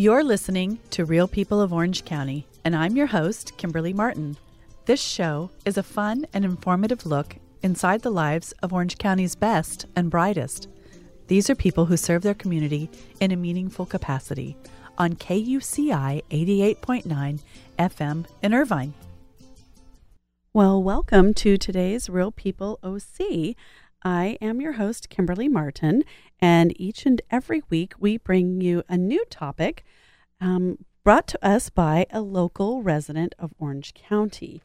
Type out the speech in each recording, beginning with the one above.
You're listening to Real People of Orange County, and I'm your host, Kimberly Martin. This show is a fun and informative look inside the lives of Orange County's best and brightest. These are people who serve their community in a meaningful capacity on KUCI 88.9 FM in Irvine. Well, welcome to today's Real People OC. I am your host, Kimberly Martin, and each and every week we bring you a new topic um, brought to us by a local resident of Orange County.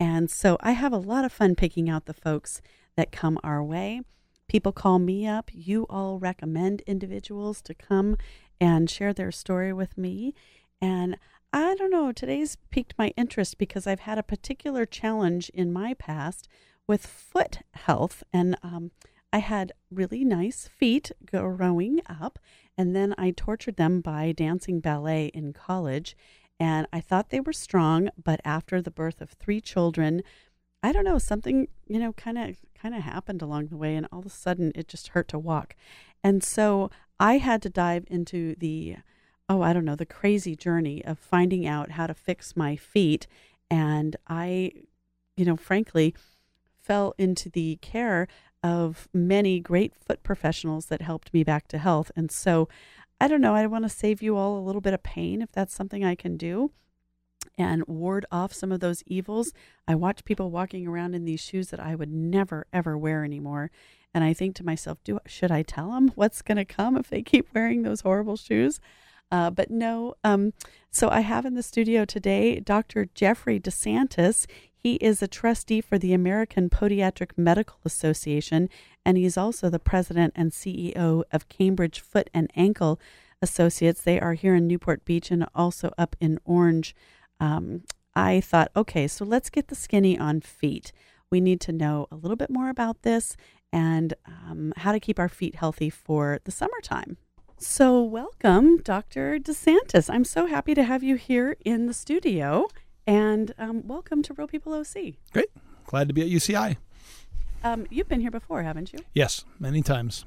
And so I have a lot of fun picking out the folks that come our way. People call me up. You all recommend individuals to come and share their story with me. And I don't know, today's piqued my interest because I've had a particular challenge in my past with foot health. And um, I had really nice feet growing up, and then I tortured them by dancing ballet in college. And I thought they were strong, but after the birth of three children, I don't know, something, you know, kind of kind of happened along the way and all of a sudden it just hurt to walk. And so I had to dive into the oh, I don't know, the crazy journey of finding out how to fix my feet and I you know, frankly, fell into the care of many great foot professionals that helped me back to health. And so I don't know, I want to save you all a little bit of pain if that's something I can do and ward off some of those evils. I watch people walking around in these shoes that I would never ever wear anymore. And I think to myself, do should I tell them what's going to come if they keep wearing those horrible shoes? Uh, but no. Um, so I have in the studio today Dr. Jeffrey De Santis. He is a trustee for the American Podiatric Medical Association, and he's also the president and CEO of Cambridge Foot and Ankle Associates. They are here in Newport Beach and also up in Orange. Um, I thought, okay, so let's get the skinny on feet. We need to know a little bit more about this and um, how to keep our feet healthy for the summertime. So, welcome, Dr. De Santis. I'm so happy to have you here in the studio. And um, welcome to Real People OC. Great. Glad to be at UCI. Um, you've been here before, haven't you? Yes, many times.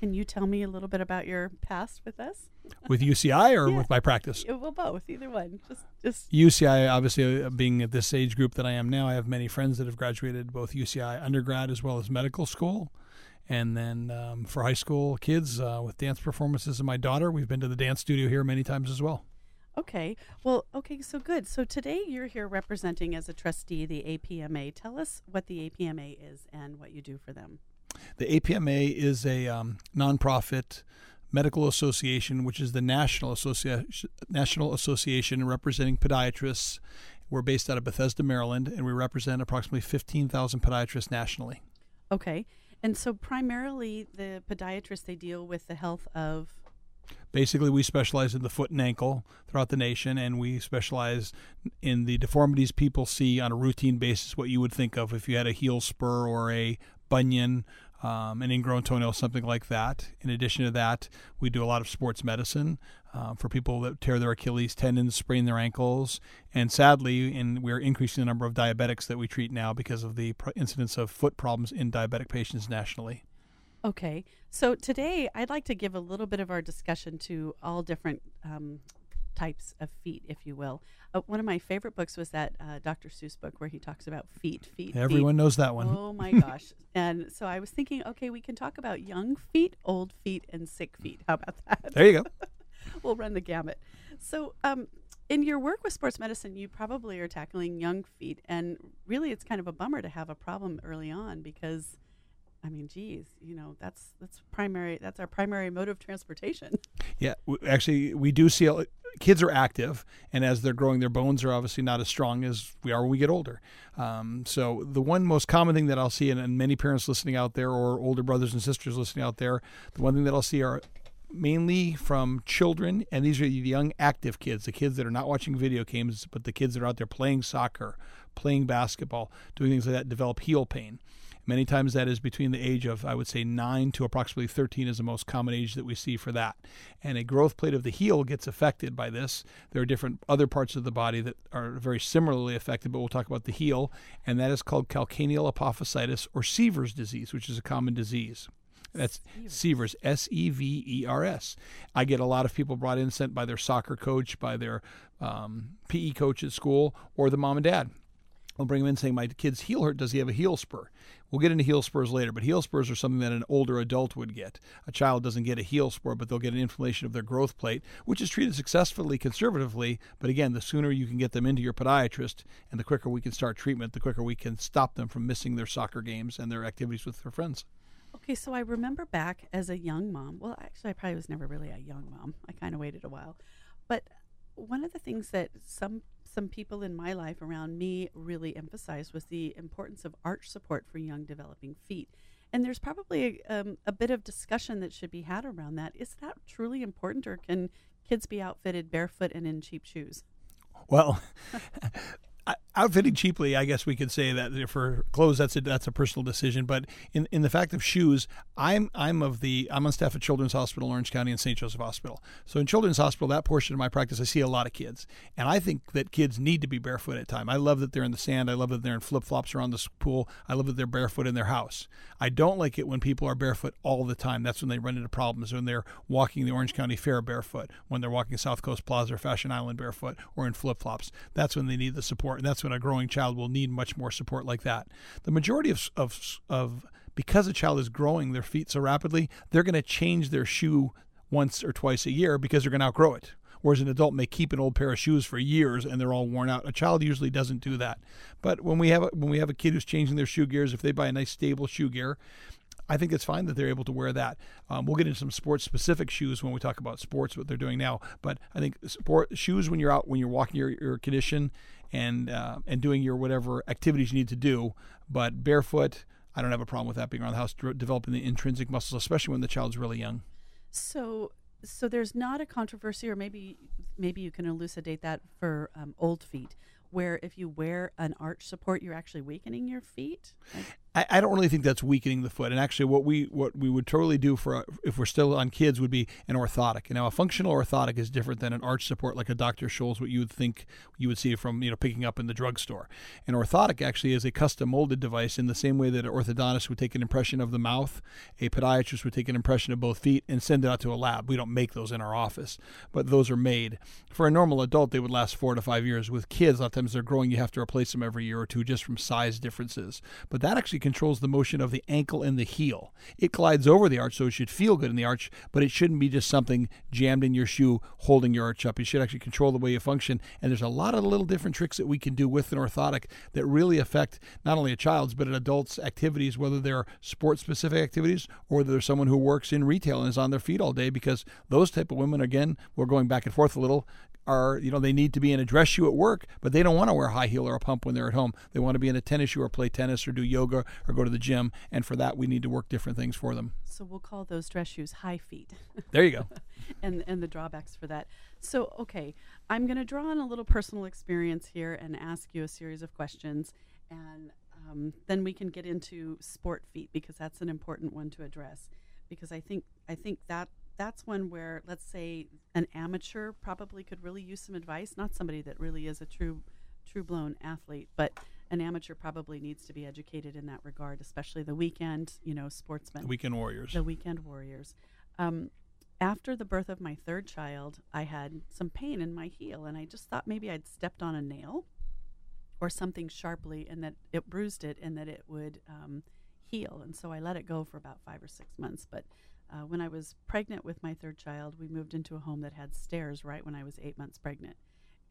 Can you tell me a little bit about your past with us? With UCI or yeah. with my practice? Well, both, either one. Just, just UCI. Obviously, uh, being at this age group that I am now, I have many friends that have graduated both UCI undergrad as well as medical school. And then um, for high school kids uh, with dance performances and my daughter, we've been to the dance studio here many times as well. Okay. Well, okay, so good. So today you're here representing as a trustee the APMA. Tell us what the APMA is and what you do for them. The APMA is a um, nonprofit medical association, which is the national association national association representing podiatrists. We're based out of Bethesda, Maryland, and we represent approximately 15,000 podiatrists nationally. Okay. And so primarily the podiatrists they deal with the health of Basically, we specialize in the foot and ankle throughout the nation, and we specialize in the deformities people see on a routine basis, what you would think of if you had a heel spur or a bunion, um, an ingrown toenail, something like that. In addition to that, we do a lot of sports medicine uh, for people that tear their Achilles tendons, sprain their ankles, and sadly, in, we're increasing the number of diabetics that we treat now because of the incidence of foot problems in diabetic patients nationally. Okay. So today I'd like to give a little bit of our discussion to all different um, types of feet, if you will. Uh, one of my favorite books was that uh, Dr. Seuss book where he talks about feet, feet. Everyone feet. knows that one. Oh my gosh! and so I was thinking, okay, we can talk about young feet, old feet, and sick feet. How about that? There you go. we'll run the gamut. So, um, in your work with sports medicine, you probably are tackling young feet, and really, it's kind of a bummer to have a problem early on because I mean, geez, you know, that's that's primary. That's our primary mode of transportation. Yeah, actually, we do see kids are active, and as they're growing, their bones are obviously not as strong as we are when we get older. Um, so the one most common thing that I'll see, and, and many parents listening out there, or older brothers and sisters listening out there, the one thing that I'll see are mainly from children, and these are the young active kids, the kids that are not watching video games, but the kids that are out there playing soccer, playing basketball, doing things like that, develop heel pain. Many times that is between the age of, I would say, 9 to approximately 13 is the most common age that we see for that. And a growth plate of the heel gets affected by this. There are different other parts of the body that are very similarly affected, but we'll talk about the heel, and that is called calcaneal apophysitis or Sever's disease, which is a common disease. That's Severs, S E V E R S. I get a lot of people brought in sent by their soccer coach, by their um, PE coach at school, or the mom and dad. We'll bring them in saying, My kid's heel hurt. Does he have a heel spur? We'll get into heel spurs later, but heel spurs are something that an older adult would get. A child doesn't get a heel spur, but they'll get an inflammation of their growth plate, which is treated successfully conservatively. But again, the sooner you can get them into your podiatrist and the quicker we can start treatment, the quicker we can stop them from missing their soccer games and their activities with their friends. Okay, so I remember back as a young mom. Well, actually, I probably was never really a young mom. I kind of waited a while. But one of the things that some some people in my life around me really emphasized was the importance of arch support for young developing feet. And there's probably a, um, a bit of discussion that should be had around that. Is that truly important, or can kids be outfitted barefoot and in cheap shoes? Well, outfitting cheaply, I guess we could say that for clothes, that's a that's a personal decision. But in, in the fact of shoes, I'm I'm of the I'm on staff at Children's Hospital, Orange County, and St. Joseph Hospital. So in Children's Hospital, that portion of my practice, I see a lot of kids, and I think that kids need to be barefoot at time. I love that they're in the sand. I love that they're in flip flops around the pool. I love that they're barefoot in their house. I don't like it when people are barefoot all the time. That's when they run into problems. When they're walking the Orange County Fair barefoot, when they're walking South Coast Plaza or Fashion Island barefoot, or in flip flops. That's when they need the support, and that's when a growing child will need much more support like that. The majority of, of, of because a child is growing their feet so rapidly, they're going to change their shoe once or twice a year because they're going to outgrow it. Whereas an adult may keep an old pair of shoes for years and they're all worn out. A child usually doesn't do that. But when we have a, when we have a kid who's changing their shoe gears, if they buy a nice stable shoe gear, I think it's fine that they're able to wear that. Um, we'll get into some sports specific shoes when we talk about sports, what they're doing now. But I think sport shoes when you're out, when you're walking your, your condition and uh, and doing your whatever activities you need to do. But barefoot, I don't have a problem with that being around the house, developing the intrinsic muscles, especially when the child's really young. So, so there's not a controversy, or maybe maybe you can elucidate that for um, old feet where if you wear an arch support, you're actually weakening your feet? I, I, don't really think that's weakening the foot. And actually, what we what we would totally do for if we're still on kids would be an orthotic. Now, a functional orthotic is different than an arch support, like a Dr. Scholl's, what you would think you would see from you know picking up in the drugstore. An orthotic actually is a custom molded device in the same way that an orthodontist would take an impression of the mouth, a podiatrist would take an impression of both feet and send it out to a lab. We don't make those in our office, but those are made. For a normal adult, they would last four to five years. With kids, a lot of times they're growing, you have to replace them every year or two just from size differences. But that actually controls the motion of the ankle and the heel. It glides over the arch, so it should feel good in the arch, but it shouldn't be just something jammed in your shoe holding your arch up. You should actually control the way you function. And there's a lot of little different tricks that we can do with an orthotic that really affect not only a child's, but an adult's activities, whether they're sports specific activities or they're someone who works in retail and is on their feet all day, because those type of women, again, we're going back and forth a little, are you know they need to be in a dress shoe at work, but they don't want to wear a high heel or a pump when they're at home. They want to be in a tennis shoe or play tennis or do yoga or go to the gym, and for that we need to work different things for them. So we'll call those dress shoes high feet. There you go. and and the drawbacks for that. So okay, I'm going to draw on a little personal experience here and ask you a series of questions, and um, then we can get into sport feet because that's an important one to address. Because I think I think that that's one where let's say an amateur probably could really use some advice not somebody that really is a true true blown athlete but an amateur probably needs to be educated in that regard especially the weekend you know sportsmen. The weekend warriors. The weekend warriors. Um, after the birth of my third child i had some pain in my heel and i just thought maybe i'd stepped on a nail or something sharply and that it bruised it and that it would um, heal and so i let it go for about five or six months but uh, when I was pregnant with my third child, we moved into a home that had stairs right when I was eight months pregnant.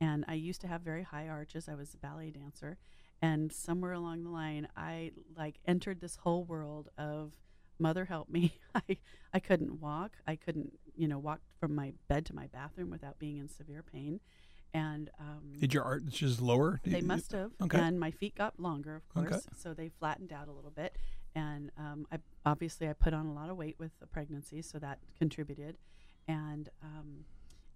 And I used to have very high arches. I was a ballet dancer. And somewhere along the line, I like entered this whole world of mother help me. I, I couldn't walk. I couldn't, you know, walk from my bed to my bathroom without being in severe pain. And um, did your arches lower? They must have. Okay. And my feet got longer, of course. Okay. So they flattened out a little bit and um, I obviously I put on a lot of weight with the pregnancy, so that contributed, and um,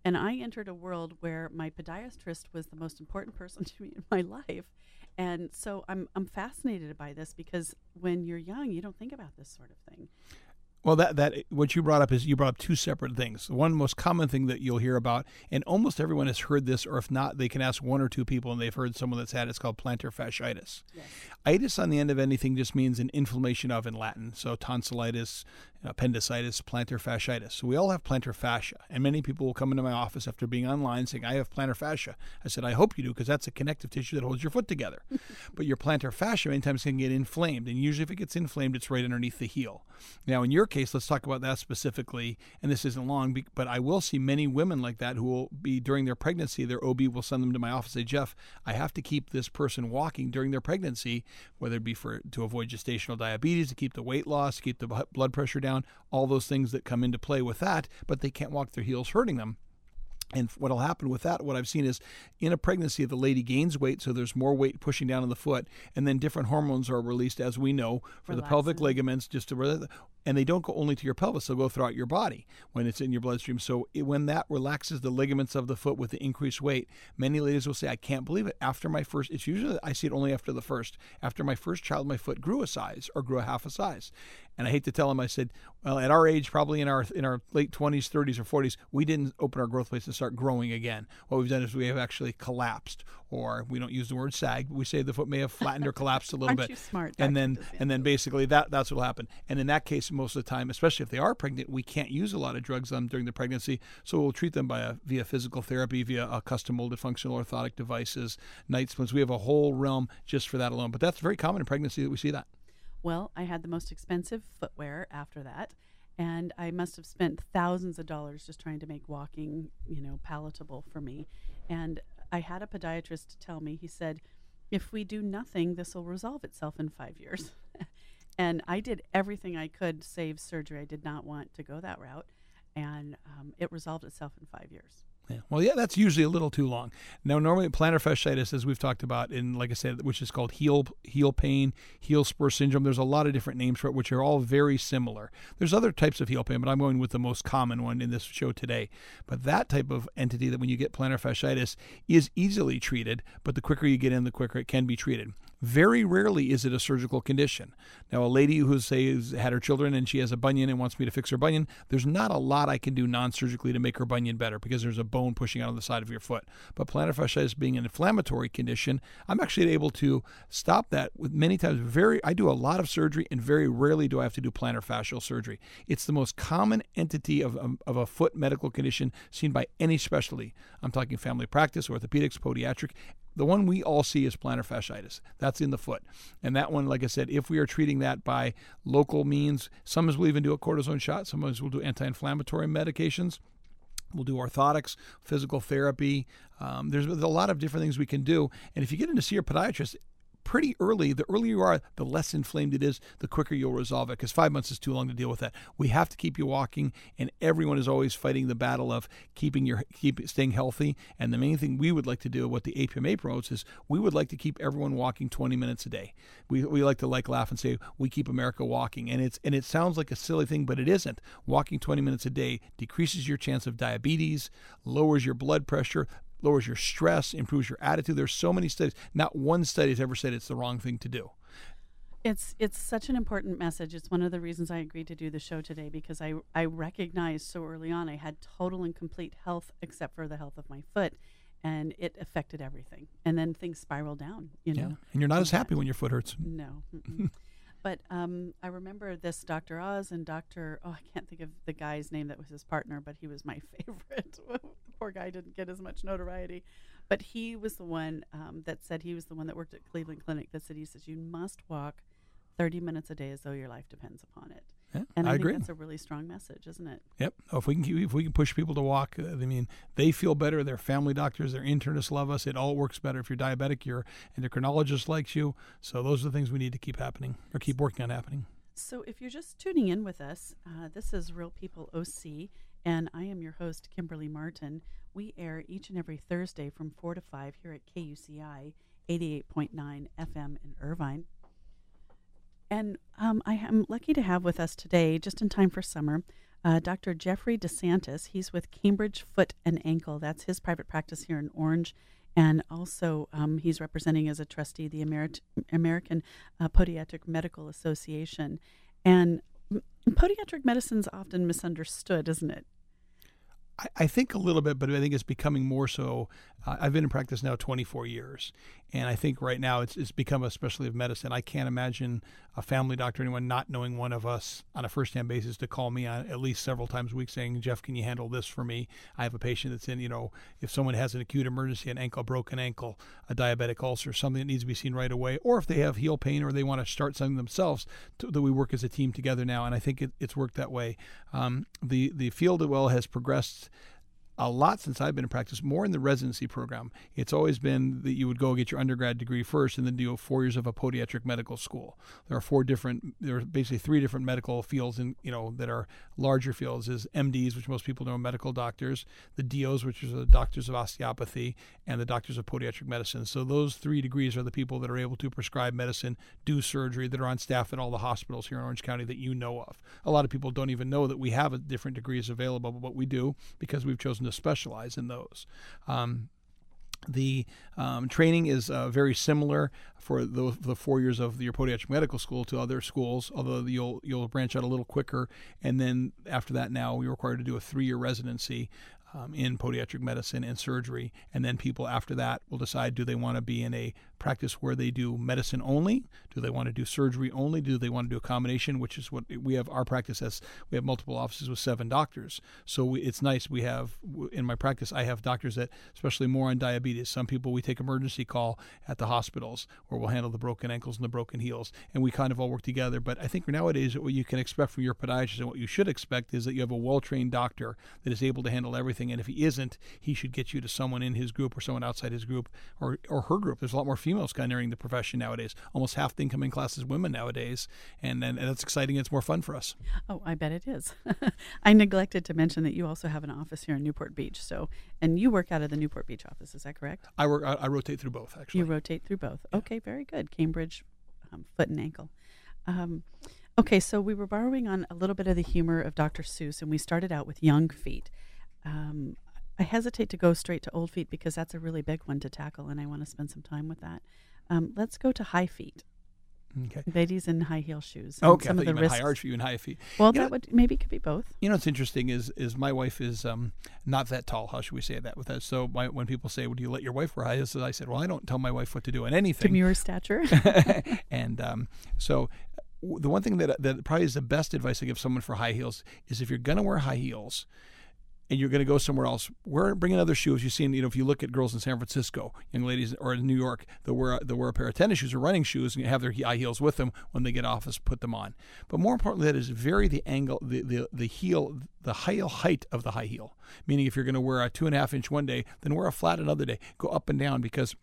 and I entered a world where my podiatrist was the most important person to me in my life, and so I'm I'm fascinated by this because when you're young, you don't think about this sort of thing. Well, that that what you brought up is you brought up two separate things. The one most common thing that you'll hear about, and almost everyone has heard this, or if not, they can ask one or two people, and they've heard someone that's had it's called plantar fasciitis. Yes. Itis on the end of anything just means an inflammation of in Latin. So tonsillitis appendicitis, plantar fasciitis. So we all have plantar fascia, and many people will come into my office after being online saying, "I have plantar fascia." I said, "I hope you do, because that's a connective tissue that holds your foot together." but your plantar fascia many times can get inflamed, and usually if it gets inflamed, it's right underneath the heel. Now, in your case, let's talk about that specifically. And this isn't long, but I will see many women like that who will be during their pregnancy. Their OB will send them to my office. And say, Jeff, I have to keep this person walking during their pregnancy, whether it be for to avoid gestational diabetes, to keep the weight loss, to keep the blood pressure down, all those things that come into play with that, but they can't walk their heels hurting them. And what will happen with that, what I've seen is in a pregnancy, the lady gains weight, so there's more weight pushing down on the foot, and then different hormones are released, as we know, for Relaxin. the pelvic ligaments, just to and they don't go only to your pelvis; they'll go throughout your body when it's in your bloodstream. So it, when that relaxes the ligaments of the foot with the increased weight, many ladies will say, "I can't believe it." After my first, it's usually I see it only after the first. After my first child, my foot grew a size or grew a half a size, and I hate to tell them, I said, "Well, at our age, probably in our in our late 20s, 30s, or 40s, we didn't open our growth plates start growing again. What we've done is we have actually collapsed, or we don't use the word sag. We say the foot may have flattened or collapsed a little Aren't bit. You smart, and then and then basically that that's what will happen. And in that case, most of the time, especially especially if they are pregnant, we can't use a lot of drugs on during the pregnancy. So we'll treat them by a, via physical therapy, via a custom molded functional orthotic devices, night splints. We have a whole realm just for that alone. But that's very common in pregnancy that we see that. Well, I had the most expensive footwear after that and I must have spent thousands of dollars just trying to make walking, you know, palatable for me. And I had a podiatrist tell me, he said, if we do nothing, this will resolve itself in five years. And I did everything I could save surgery. I did not want to go that route. And um, it resolved itself in five years. Yeah. Well, yeah, that's usually a little too long. Now, normally plantar fasciitis, as we've talked about, in like I said, which is called heel heel pain, heel spur syndrome. There's a lot of different names for it, which are all very similar. There's other types of heel pain, but I'm going with the most common one in this show today. But that type of entity, that when you get plantar fasciitis, is easily treated. But the quicker you get in, the quicker it can be treated. Very rarely is it a surgical condition. Now, a lady who say has had her children and she has a bunion and wants me to fix her bunion, there's not a lot I can do non-surgically to make her bunion better because there's a bone pushing out on the side of your foot. But plantar fasciitis being an inflammatory condition, I'm actually able to stop that with many times. Very, I do a lot of surgery and very rarely do I have to do plantar fascial surgery. It's the most common entity of, of, of a foot medical condition seen by any specialty. I'm talking family practice, orthopedics, podiatric. The one we all see is plantar fasciitis. That's in the foot. And that one, like I said, if we are treating that by local means, sometimes we'll even do a cortisone shot, sometimes we'll do anti inflammatory medications. We'll do orthotics, physical therapy. Um, there's a lot of different things we can do. And if you get in to see your podiatrist, pretty early. The earlier you are, the less inflamed it is, the quicker you'll resolve it because five months is too long to deal with that. We have to keep you walking, and everyone is always fighting the battle of keeping your keep staying healthy. And the main thing we would like to do, what the APMA promotes, is we would like to keep everyone walking 20 minutes a day. We, we like to like laugh and say we keep America walking, and it's and it sounds like a silly thing, but it isn't. Walking 20 minutes a day decreases your chance of diabetes, lowers your blood pressure, lowers your stress, improves your attitude. There's so many studies. Not one study has ever said it's the wrong thing to do. It's it's such an important message. It's one of the reasons I agreed to do the show today because I I recognized so early on I had total and complete health except for the health of my foot and it affected everything. And then things spiral down, you know. Yeah. And you're not as happy when your foot hurts. No. but um, I remember this Dr. Oz and Dr. Oh, I can't think of the guy's name that was his partner, but he was my favorite poor guy didn't get as much notoriety. But he was the one um, that said he was the one that worked at Cleveland Clinic that said he says you must walk 30 minutes a day as though your life depends upon it. Yeah, and I, I think agree. that's a really strong message, isn't it? Yep. Oh, if we can keep, if we can push people to walk, uh, I mean, they feel better. Their family doctors, their internists love us. It all works better. If you're diabetic, your endocrinologist likes you. So those are the things we need to keep happening or keep working on happening. So if you're just tuning in with us, uh, this is Real People OC, and I am your host, Kimberly Martin. We air each and every Thursday from 4 to 5 here at KUCI 88.9 FM in Irvine. And um, I am lucky to have with us today, just in time for summer, uh, Dr. Jeffrey De Santis. He's with Cambridge Foot and Ankle. That's his private practice here in Orange. And also, um, he's representing as a trustee the Ameri- American uh, Podiatric Medical Association. And podiatric medicine is often misunderstood, isn't it? I, think a little bit, but I think it's becoming more so. Uh, I've been in practice now 24 years, And I think right now it's, it's become a specialty of medicine. I can't imagine a family doctor, anyone not knowing one of us on a first hand basis to call me on at least several times a week saying, Jeff, can you handle this for me? I have a patient that's in, you know, if someone has an acute emergency, an ankle, broken ankle, a diabetic ulcer, something that needs to be seen right away, or if they have heel pain or they want to start something themselves, to, that we work as a team together now. And I think it, it's worked that way. Um, the, the field, well, has progressed a lot since I've been in practice, more in the residency program. It's always been that you would go get your undergrad degree first and then do four years of a podiatric medical school. There are four different, there are basically three different medical fields in, you know, that are larger fields is MDs, which most people know medical doctors, the DOs, which are the doctors of osteopathy, and the doctors of podiatric medicine. So those three degrees are the people that are able to prescribe medicine, do surgery, that are on staff at all the hospitals here in Orange County that you know of. A lot of people don't even know that we have different degrees available, but what we do because we've chosen to specialize in those. Um, the um, training is uh, very similar for the, the, four years of your podiatric medical school to other schools, although you'll you'll branch out a little quicker. And then after that, now we're required to do a three-year residency um, in podiatric medicine and surgery. And then people after that will decide do they want to be in a practice where they do medicine only? Do they want to do surgery only? Do they want to do a combination, which is what we have our practice as we have multiple offices with seven doctors. So we, it's nice. We have in my practice, I have doctors that, especially more on diabetes. Some people we take emergency call at the hospitals where we'll handle the broken ankles and the broken heels, and we kind of all work together. But I think nowadays, what you can expect from your podiatrist and what you should expect is that you have a well trained doctor that is able to handle everything. And if he isn't, he should get you to someone in his group or someone outside his group or, or her group. There's a lot more females kind of entering the profession nowadays. Almost half the incoming class is women nowadays, and, and, and that's exciting. It's more fun for us. Oh, I bet it is. I neglected to mention that you also have an office here in Newport Beach. So, and you work out of the Newport Beach office. Is that correct? I work. I, I rotate through both. Actually, you rotate through both. Yeah. Okay, very good. Cambridge, um, foot and ankle. Um, okay, so we were borrowing on a little bit of the humor of Dr. Seuss, and we started out with young feet. Um, I hesitate to go straight to old feet because that's a really big one to tackle, and I want to spend some time with that. Um, let's go to high feet. Okay. Ladies in high heel shoes. Okay, some of the risks. high arch for you and high feet. Well, you that know, would maybe could be both. You know, what's interesting is is my wife is um, not that tall. How should we say that with that? So my, when people say, "Would you let your wife wear high heels?" I said, "Well, I don't tell my wife what to do on anything." Demure stature. and um, so the one thing that that probably is the best advice I give someone for high heels is if you're going to wear high heels, and you're going to go somewhere else, wear bring another shoe. As you've seen, you know, if you look at girls in San Francisco, young ladies, or in New York, they'll wear they wear a pair of tennis shoes or running shoes and have their high heels with them when they get off. Us put them on. But more importantly, that is vary the angle, the the the heel, the heel height of the high heel. Meaning, if you're going to wear a two and a half inch one day, then wear a flat another day. Go up and down because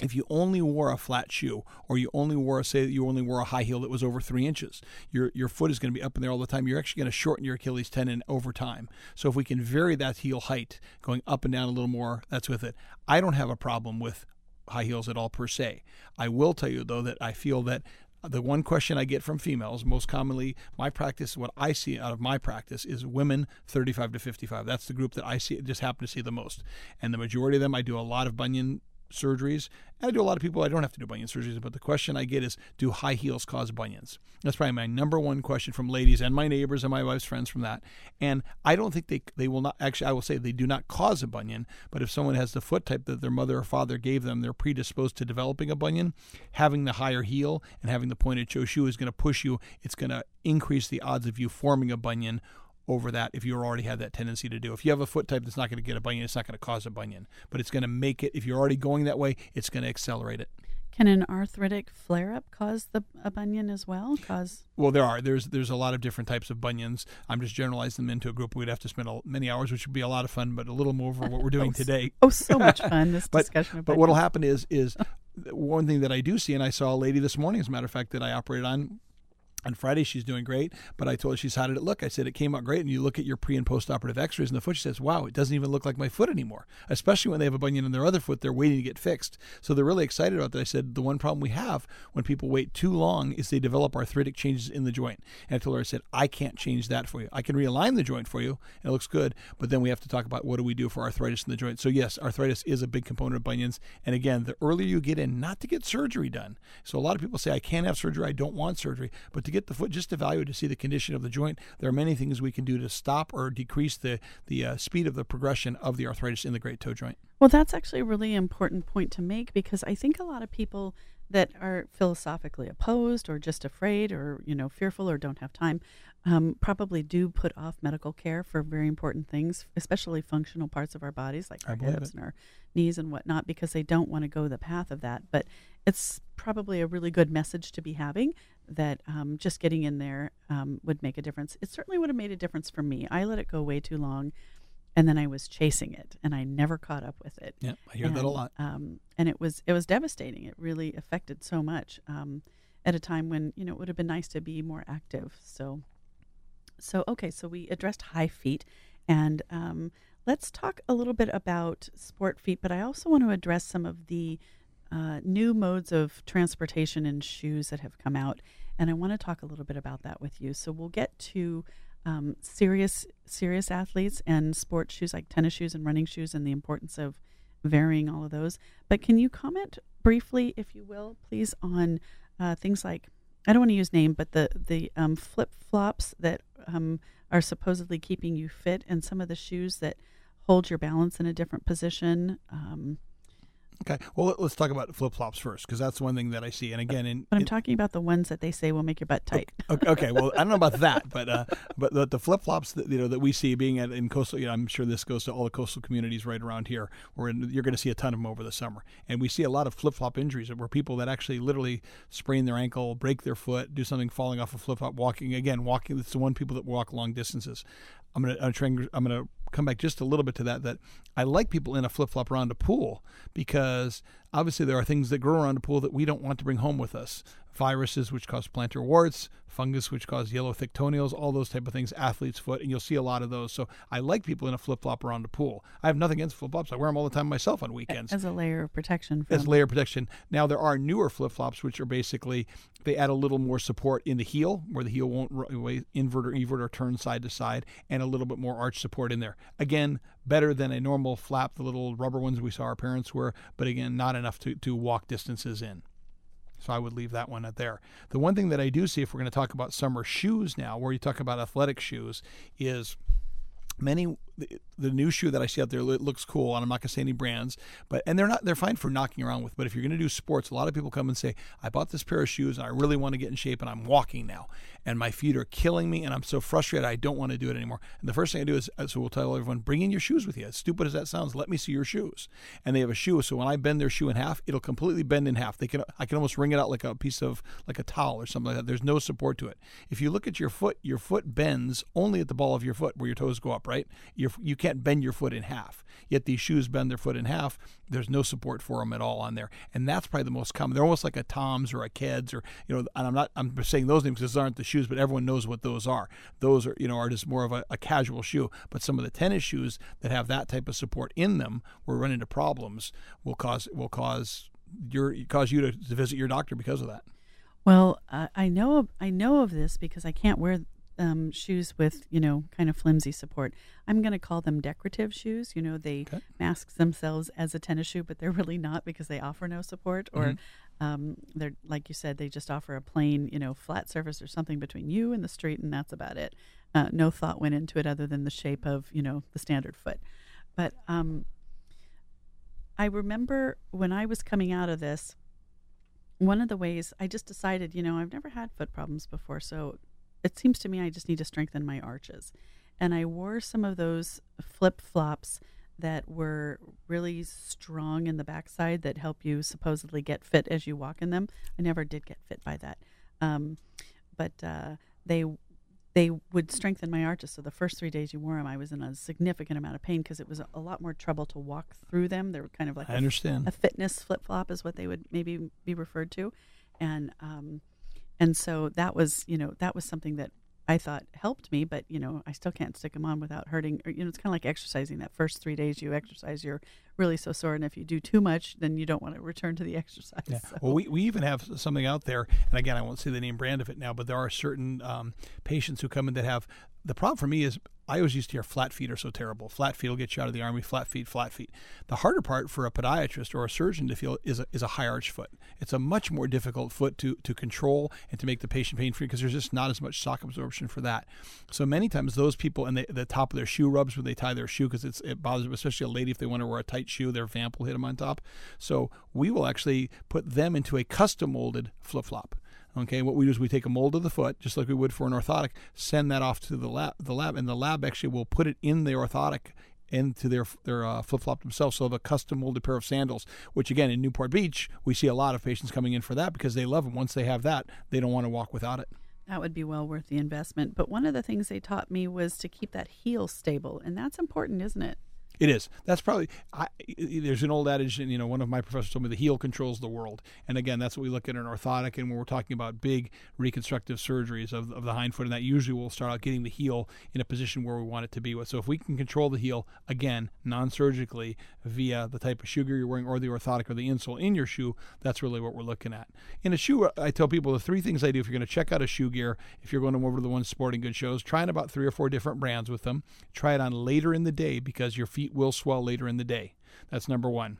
if you only wore a flat shoe or you only wore say you only wore a high heel that was over three inches your your foot is going to be up in there all the time you're actually going to shorten your achilles tendon over time so if we can vary that heel height going up and down a little more that's with it i don't have a problem with high heels at all per se i will tell you though that i feel that the one question I get from females, most commonly, my practice, what I see out of my practice is women 35 to 55. That's the group that I see, just happen to see the most. And the majority of them, I do a lot of bunion surgeries. And I do a lot of people I don't have to do bunion surgeries, but the question I get is do high heels cause bunions? That's probably my number one question from ladies and my neighbors and my wife's friends from that. And I don't think they they will not actually I will say they do not cause a bunion, but if someone has the foot type that their mother or father gave them, they're predisposed to developing a bunion. Having the higher heel and having the pointed toe shoe is going to push you. It's going to increase the odds of you forming a bunion over that if you already have that tendency to do. If you have a foot type that's not going to get a bunion, it's not going to cause a bunion, but it's going to make it. If you're already going that way, it's going to accelerate it. Can an arthritic flare-up cause the a bunion as well? Cause well, there are. There's there's a lot of different types of bunions. I'm just generalizing them into a group. We'd have to spend a, many hours, which would be a lot of fun, but a little more for what we're doing oh, today. Oh, so much fun! This discussion. but, discussion. but what'll happen is is oh. one thing that I do see, and I saw a lady this morning, as a matter of fact, that I operated on on Friday, she's doing great, but I told her, she's, how did it look? I said, it came out great. And you look at your pre and post operative x rays in the foot, she says, wow, it doesn't even look like my foot anymore. Especially when they have a bunion in their other foot, they're waiting to get fixed. So they're really excited about that. I said, the one problem we have when people wait too long is they develop arthritic changes in the joint. And I told her, I said, I can't change that for you. I can realign the joint for you, and it looks good, but then we have to talk about what do we do for arthritis in the joint. So, yes, arthritis is a big component of bunions. And again, the earlier you get in, not to get surgery done. So, a lot of people say, I can't have surgery, I don't want surgery, but to get the foot just evaluated to see the condition of the joint, there are many things we can do to stop or decrease the the uh, speed of the progression of the arthritis in the great toe joint. Well, that's actually a really important point to make because I think a lot of people that are philosophically opposed or just afraid or you know fearful or don't have time um, probably do put off medical care for very important things, especially functional parts of our bodies like our hips it. and our knees and whatnot, because they don't want to go the path of that. But it's probably a really good message to be having that um, just getting in there um, would make a difference. It certainly would have made a difference for me. I let it go way too long and then I was chasing it, and I never caught up with it. Yeah, I hear and, that a lot. Um, and it was it was devastating. It really affected so much um, at a time when you know it would have been nice to be more active. So, so okay, so we addressed high feet, and um, let's talk a little bit about sport feet. But I also want to address some of the uh, new modes of transportation and shoes that have come out, and I want to talk a little bit about that with you. So we'll get to um, serious serious athletes and sports shoes like tennis shoes and running shoes and the importance of varying all of those. But can you comment briefly, if you will, please, on uh, things like I don't want to use name, but the the um, flip flops that um, are supposedly keeping you fit, and some of the shoes that hold your balance in a different position. Um, Okay. Well, let's talk about flip flops first, because that's one thing that I see. And again, in, but I'm in, talking about the ones that they say will make your butt tight. Okay. okay well, I don't know about that, but uh, but the, the flip flops that you know that we see being at in coastal, you know, I'm sure this goes to all the coastal communities right around here, where you're going to see a ton of them over the summer, and we see a lot of flip flop injuries where people that actually literally sprain their ankle, break their foot, do something falling off a flip flop, walking again, walking. It's the one people that walk long distances. I'm gonna I'm I'm gonna come back just a little bit to that. That I like people in a flip flop around a pool because obviously there are things that grow around a pool that we don't want to bring home with us viruses which cause plantar warts, fungus which cause yellow thick toenails, all those type of things, athlete's foot, and you'll see a lot of those. So I like people in a flip flop around the pool. I have nothing against flip flops. I wear them all the time myself on weekends. As a layer of protection. From... As layer of protection. Now there are newer flip flops which are basically they add a little more support in the heel where the heel won't invert or evert or turn side to side, and a little bit more arch support in there. Again, better than a normal flap, the little rubber ones we saw our parents wear, but again, not enough to, to walk distances in. So I would leave that one at there. The one thing that I do see, if we're going to talk about summer shoes now, where you talk about athletic shoes, is many the new shoe that I see out there looks cool, and I'm not gonna say any brands, but and they're not they're fine for knocking around with. But if you're gonna do sports, a lot of people come and say, "I bought this pair of shoes and I really want to get in shape, and I'm walking now, and my feet are killing me, and I'm so frustrated I don't want to do it anymore." And the first thing I do is, uh, so we'll tell everyone, bring in your shoes with you. As stupid as that sounds, let me see your shoes. And they have a shoe, so when I bend their shoe in half, it'll completely bend in half. They can I can almost wring it out like a piece of like a towel or something like that. There's no support to it. If you look at your foot, your foot bends only at the ball of your foot where your toes go up, right? You can't bend your foot in half. Yet these shoes bend their foot in half. There's no support for them at all on there, and that's probably the most common. They're almost like a Toms or a Keds or you know. And I'm not I'm saying those names because those aren't the shoes, but everyone knows what those are. Those are you know are just more of a, a casual shoe. But some of the tennis shoes that have that type of support in them, will run into problems, will cause will cause your cause you to, to visit your doctor because of that. Well, uh, I know I know of this because I can't wear um, shoes with you know kind of flimsy support. I'm going to call them decorative shoes. You know, they okay. mask themselves as a tennis shoe, but they're really not because they offer no support, or mm-hmm. um, they're like you said, they just offer a plain you know flat surface or something between you and the street, and that's about it. Uh, no thought went into it other than the shape of you know the standard foot. But um, I remember when I was coming out of this. One of the ways I just decided, you know, I've never had foot problems before, so it seems to me I just need to strengthen my arches. And I wore some of those flip flops that were really strong in the backside that help you supposedly get fit as you walk in them. I never did get fit by that. Um, but uh, they they would strengthen my arches. So the first three days you wore them, I was in a significant amount of pain because it was a lot more trouble to walk through them. They were kind of like I understand a fitness flip flop is what they would maybe be referred to, and um, and so that was you know that was something that I thought helped me, but you know I still can't stick them on without hurting. Or, you know it's kind of like exercising. That first three days you exercise your really so sore. And if you do too much, then you don't want to return to the exercise. Yeah. So. Well, we, we even have something out there, and again, I won't say the name brand of it now, but there are certain um, patients who come in that have the problem for me is I always used to hear flat feet are so terrible. Flat feet will get you out of the army. Flat feet, flat feet. The harder part for a podiatrist or a surgeon to feel is a, is a high arch foot. It's a much more difficult foot to, to control and to make the patient pain free because there's just not as much shock absorption for that. So many times those people and the top of their shoe rubs when they tie their shoe because it bothers them, especially a lady if they want to wear a tight shoe, their vamp will hit them on top. So we will actually put them into a custom molded flip flop. Okay, what we do is we take a mold of the foot, just like we would for an orthotic, send that off to the lab, the lab, and the lab actually will put it in the orthotic into their their uh, flip flop themselves. So a custom molded pair of sandals, which again in Newport Beach we see a lot of patients coming in for that because they love them. Once they have that, they don't want to walk without it. That would be well worth the investment. But one of the things they taught me was to keep that heel stable, and that's important, isn't it? It is. That's probably. I, there's an old adage, and you know, one of my professors told me the heel controls the world. And again, that's what we look at in orthotic, and when we're talking about big reconstructive surgeries of, of the hind foot, and that usually will start out getting the heel in a position where we want it to be. With So if we can control the heel again, non-surgically via the type of shoe gear you're wearing, or the orthotic, or the insole in your shoe, that's really what we're looking at. In a shoe, I tell people the three things I do if you're going to check out a shoe gear, if you're going over to the one sporting goods shows, try about three or four different brands with them. Try it on later in the day because your feet feet will swell later in the day. That's number one.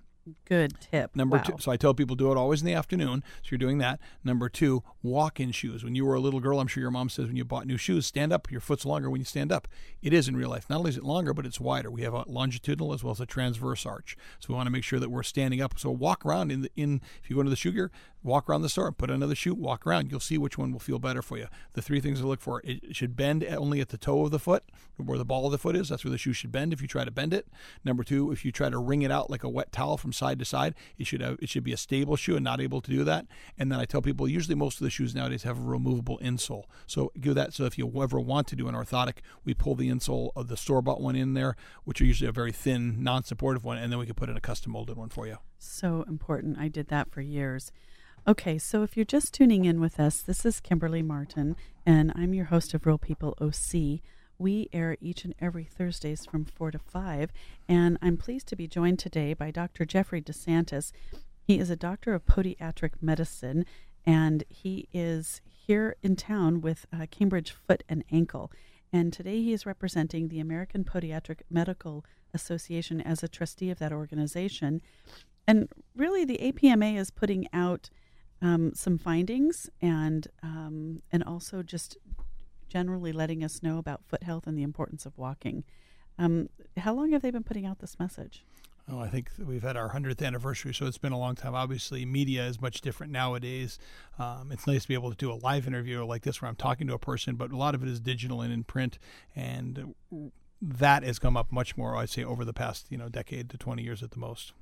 Good tip. Number wow. two. So I tell people do it always in the afternoon. So you're doing that. Number two, walk in shoes. When you were a little girl, I'm sure your mom says when you bought new shoes, stand up. Your foot's longer when you stand up. It is in real life. Not only is it longer, but it's wider. We have a longitudinal as well as a transverse arch. So we want to make sure that we're standing up. So walk around in the in if you go into the shoe gear, walk around the store, put another shoe, walk around. You'll see which one will feel better for you. The three things to look for: it should bend only at the toe of the foot, where the ball of the foot is. That's where the shoe should bend. If you try to bend it. Number two, if you try to wring it out like a wet towel from side to side it should have, it should be a stable shoe and not able to do that. And then I tell people usually most of the shoes nowadays have a removable insole. So give that. So if you ever want to do an orthotic, we pull the insole of the store bought one in there, which are usually a very thin, non-supportive one, and then we can put in a custom molded one for you. So important. I did that for years. Okay, so if you're just tuning in with us, this is Kimberly Martin, and I'm your host of Real People OC. We air each and every Thursdays from 4 to 5, and I'm pleased to be joined today by Dr. Jeffrey De Santis. He is a doctor of podiatric medicine, and he is here in town with uh, Cambridge Foot and Ankle. And today he is representing the American Podiatric Medical Association as a trustee of that organization. And really, the APMA is putting out um, some findings and um, and also just generally letting us know about foot health and the importance of walking. Um, how long have they been putting out this message? Oh, I think we've had our 100th anniversary, so it's been a long time. Obviously, media is much different nowadays. Um, it's nice to be able to do a live interview like this where I'm talking to a person, but a lot of it is digital and in print. And that has come up much more, I'd say, over the past you know decade to 20 years at the most.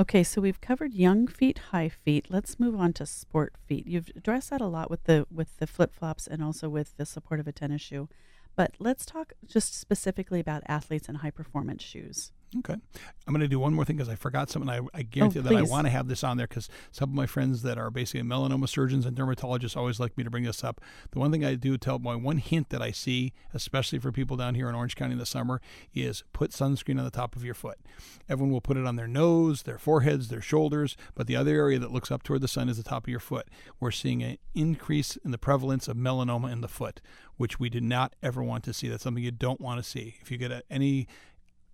Okay, so we've covered young feet, high feet. Let's move on to sport feet. You've addressed that a lot with the with the flip flops and also with the support of a tennis shoe. But let's talk just specifically about athletes and high performance shoes. Okay. I'm going to do one more thing because I forgot something. I, I oh, guarantee oh, that I want to have this on there because some of my friends that are basically melanoma surgeons and dermatologists always like me to bring this up. The one thing I do tell my one hint that I see, especially for people down here in Orange County in the summer, is put sunscreen on the top of your foot. Everyone will put it on their nose, their foreheads, their shoulders, but the other area that looks up toward the sun is the top of your foot. We're seeing an increase in the prevalence of melanoma in the foot, which we do not ever want to see. That's something you don't want to see. If you get a, any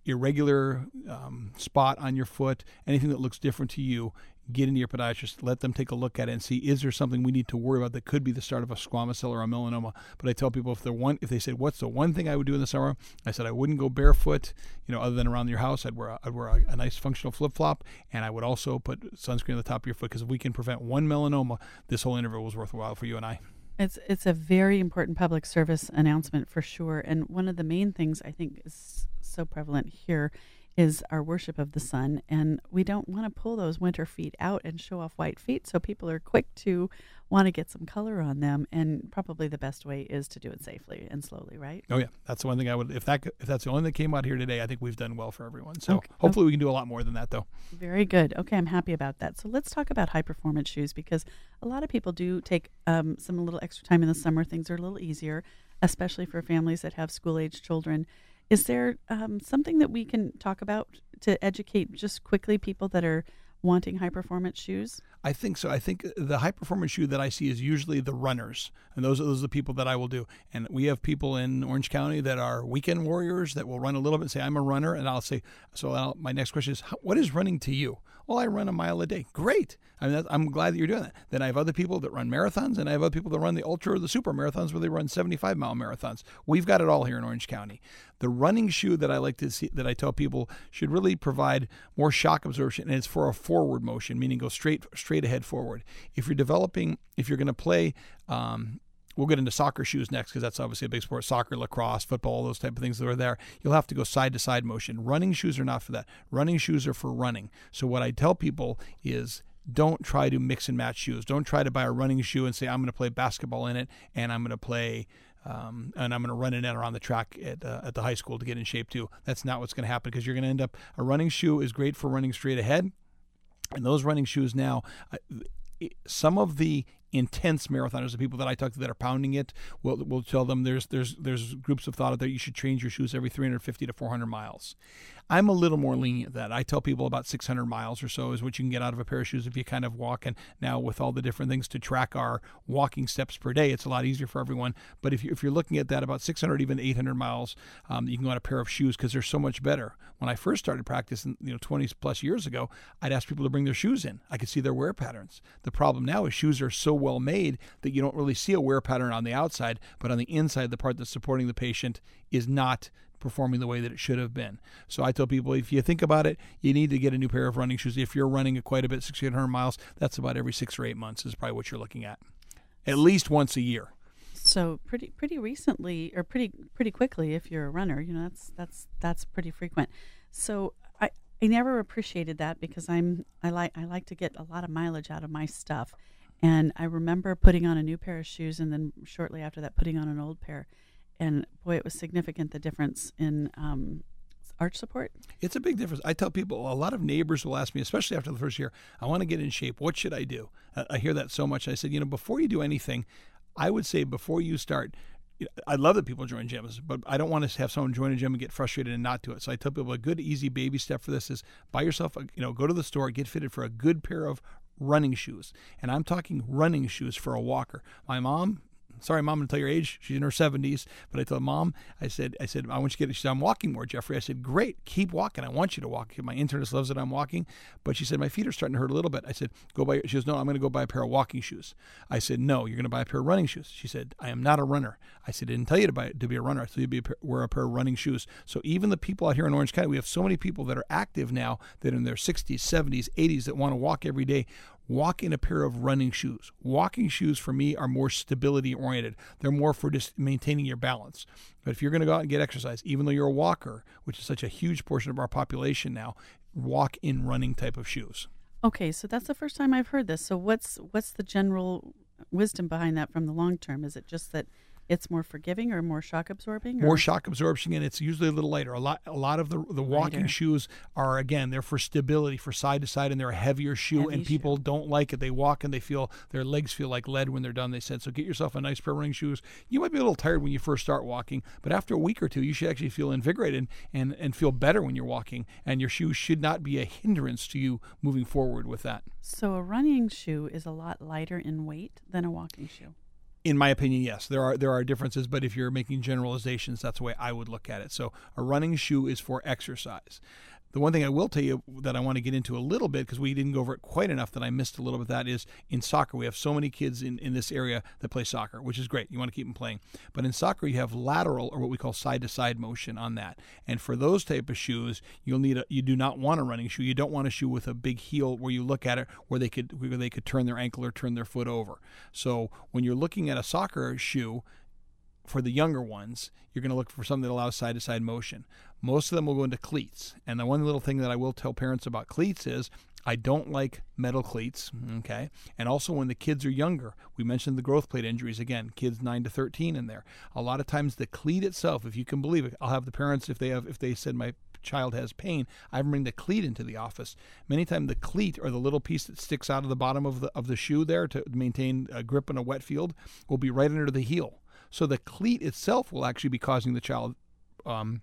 irregular um, spot on your foot, anything that looks different to you, get into your podiatrist, let them take a look at it and see is there something we need to worry about that could be the start of a squamous cell or a melanoma. But I tell people if they're one if they said what's the one thing I would do in the summer, I said I wouldn't go barefoot, you know, other than around your house. I'd wear a, I'd wear a, a nice functional flip flop, and I would also put sunscreen on the top of your foot because if we can prevent one melanoma, this whole interview was worthwhile for you and I. It's it's a very important public service announcement for sure, and one of the main things I think is so prevalent here is our worship of the sun, and we don't want to pull those winter feet out and show off white feet. So people are quick to want to get some color on them, and probably the best way is to do it safely and slowly, right? Oh yeah, that's the one thing I would. If that if that's the only thing that came out here today, I think we've done well for everyone. So okay. hopefully okay. we can do a lot more than that, though. Very good. Okay, I'm happy about that. So let's talk about high performance shoes because a lot of people do take um, some little extra time in the summer. Things are a little easier, especially for families that have school age children Is there um, something that we can talk about to educate just quickly people that are wanting high performance shoes? I think so. I think the high performance shoe that I see is usually the runners, and those are those are the people that I will do. And we have people in Orange County that are weekend warriors that will run a little bit say, "I'm a runner," and I'll say, "So I'll, my next question is, what is running to you?" Well, I run a mile a day. Great. I mean, I'm glad that you're doing that. Then I have other people that run marathons, and I have other people that run the ultra or the super marathons where they run 75 mile marathons. We've got it all here in Orange County. The running shoe that I like to see, that I tell people should really provide more shock absorption, and it's for a forward motion, meaning go straight straight ahead forward. If you're developing, if you're going to play um, We'll get into soccer shoes next because that's obviously a big sport. Soccer, lacrosse, football all those type of things that are there. You'll have to go side to side motion. Running shoes are not for that. Running shoes are for running. So what I tell people is don't try to mix and match shoes. Don't try to buy a running shoe and say I'm going to play basketball in it and I'm going to play um, and I'm going to run in and around the track at, uh, at the high school to get in shape too. That's not what's going to happen because you're going to end up. A running shoe is great for running straight ahead, and those running shoes now. Uh, some of the intense marathoners, the people that I talk to that are pounding it, will will tell them there's there's there's groups of thought out there you should change your shoes every 350 to 400 miles. I'm a little more lenient that. I tell people about 600 miles or so is what you can get out of a pair of shoes if you kind of walk. And now with all the different things to track our walking steps per day, it's a lot easier for everyone. But if, you, if you're looking at that, about 600, even 800 miles, um, you can go on a pair of shoes because they're so much better. When I first started practicing, you know, 20 plus years ago, I'd ask people to bring their shoes in. I could see their wear patterns. The problem now is shoes are so well made that you don't really see a wear pattern on the outside, but on the inside, the part that's supporting the patient is not performing the way that it should have been. So I tell people if you think about it, you need to get a new pair of running shoes. If you're running quite a bit, 600 miles, that's about every six or eight months is probably what you're looking at, at least once a year. So pretty pretty recently, or pretty pretty quickly, if you're a runner, you know that's that's that's pretty frequent. So I I never appreciated that because I'm I like I like to get a lot of mileage out of my stuff. And I remember putting on a new pair of shoes and then shortly after that putting on an old pair and boy, it was significant the difference in um, arch support. It's a big difference. I tell people a lot of neighbors will ask me, especially after the first year, I want to get in shape. What should I do? I hear that so much. I said, you know, before you do anything, I would say before you start. I love that people join gyms, but I don't want to have someone join a gym and get frustrated and not do it. So I tell people a good, easy baby step for this is buy yourself, a, you know, go to the store, get fitted for a good pair of running shoes. And I'm talking running shoes for a walker. My mom, sorry, mom, I'm to tell your age. She's in her 70s. But I told mom, I said, I said, I want you to get. It. She said, I'm walking more, Jeffrey. I said, great, keep walking. I want you to walk. My internist loves that I'm walking. But she said, my feet are starting to hurt a little bit. I said, go buy. She goes, no, I'm going to go buy a pair of walking shoes. I said, no, you're going to buy a pair of running shoes. She said, I am not a runner. I said, I didn't tell you to buy to be a runner. I told you to be a pair, wear a pair of running shoes. So even the people out here in Orange County, we have so many people that are active now that in their 60s, 70s, 80s that want to walk every day walk in a pair of running shoes. Walking shoes for me are more stability oriented. They're more for just maintaining your balance. But if you're going to go out and get exercise, even though you're a walker, which is such a huge portion of our population now, walk in running type of shoes. Okay, so that's the first time I've heard this. So what's what's the general wisdom behind that from the long term? Is it just that it's more forgiving or more shock absorbing? Or? More shock absorption, and it's usually a little lighter. A lot, a lot of the the walking lighter. shoes are again they're for stability, for side to side, and they're a heavier shoe. Heavy and people shoe. don't like it. They walk and they feel their legs feel like lead when they're done. They said so. Get yourself a nice pair of running shoes. You might be a little tired when you first start walking, but after a week or two, you should actually feel invigorated and and feel better when you're walking. And your shoes should not be a hindrance to you moving forward with that. So a running shoe is a lot lighter in weight than a walking shoe in my opinion, yes, there are there are differences, but if you're making generalizations, that's the way I would look at it. So a running shoe is for exercise. The one thing I will tell you that I want to get into a little bit because we didn't go over it quite enough that I missed a little bit that is in soccer. We have so many kids in, in this area that play soccer, which is great. You want to keep them playing. But in soccer, you have lateral or what we call side to side motion on that. And for those type of shoes, you'll need a you do not want a running shoe. You don't want a shoe with a big heel where you look at it where they could where they could turn their ankle or turn their foot over. So when you're looking at a soccer shoe, for the younger ones, you're going to look for something that allows side to side motion. Most of them will go into cleats. And the one little thing that I will tell parents about cleats is I don't like metal cleats. Okay. And also when the kids are younger, we mentioned the growth plate injuries again, kids 9 to 13 in there. A lot of times the cleat itself, if you can believe it, I'll have the parents, if they have, if they said my child has pain, I bring the cleat into the office. Many times the cleat or the little piece that sticks out of the bottom of the of the shoe there to maintain a grip in a wet field will be right under the heel. So the cleat itself will actually be causing the child um,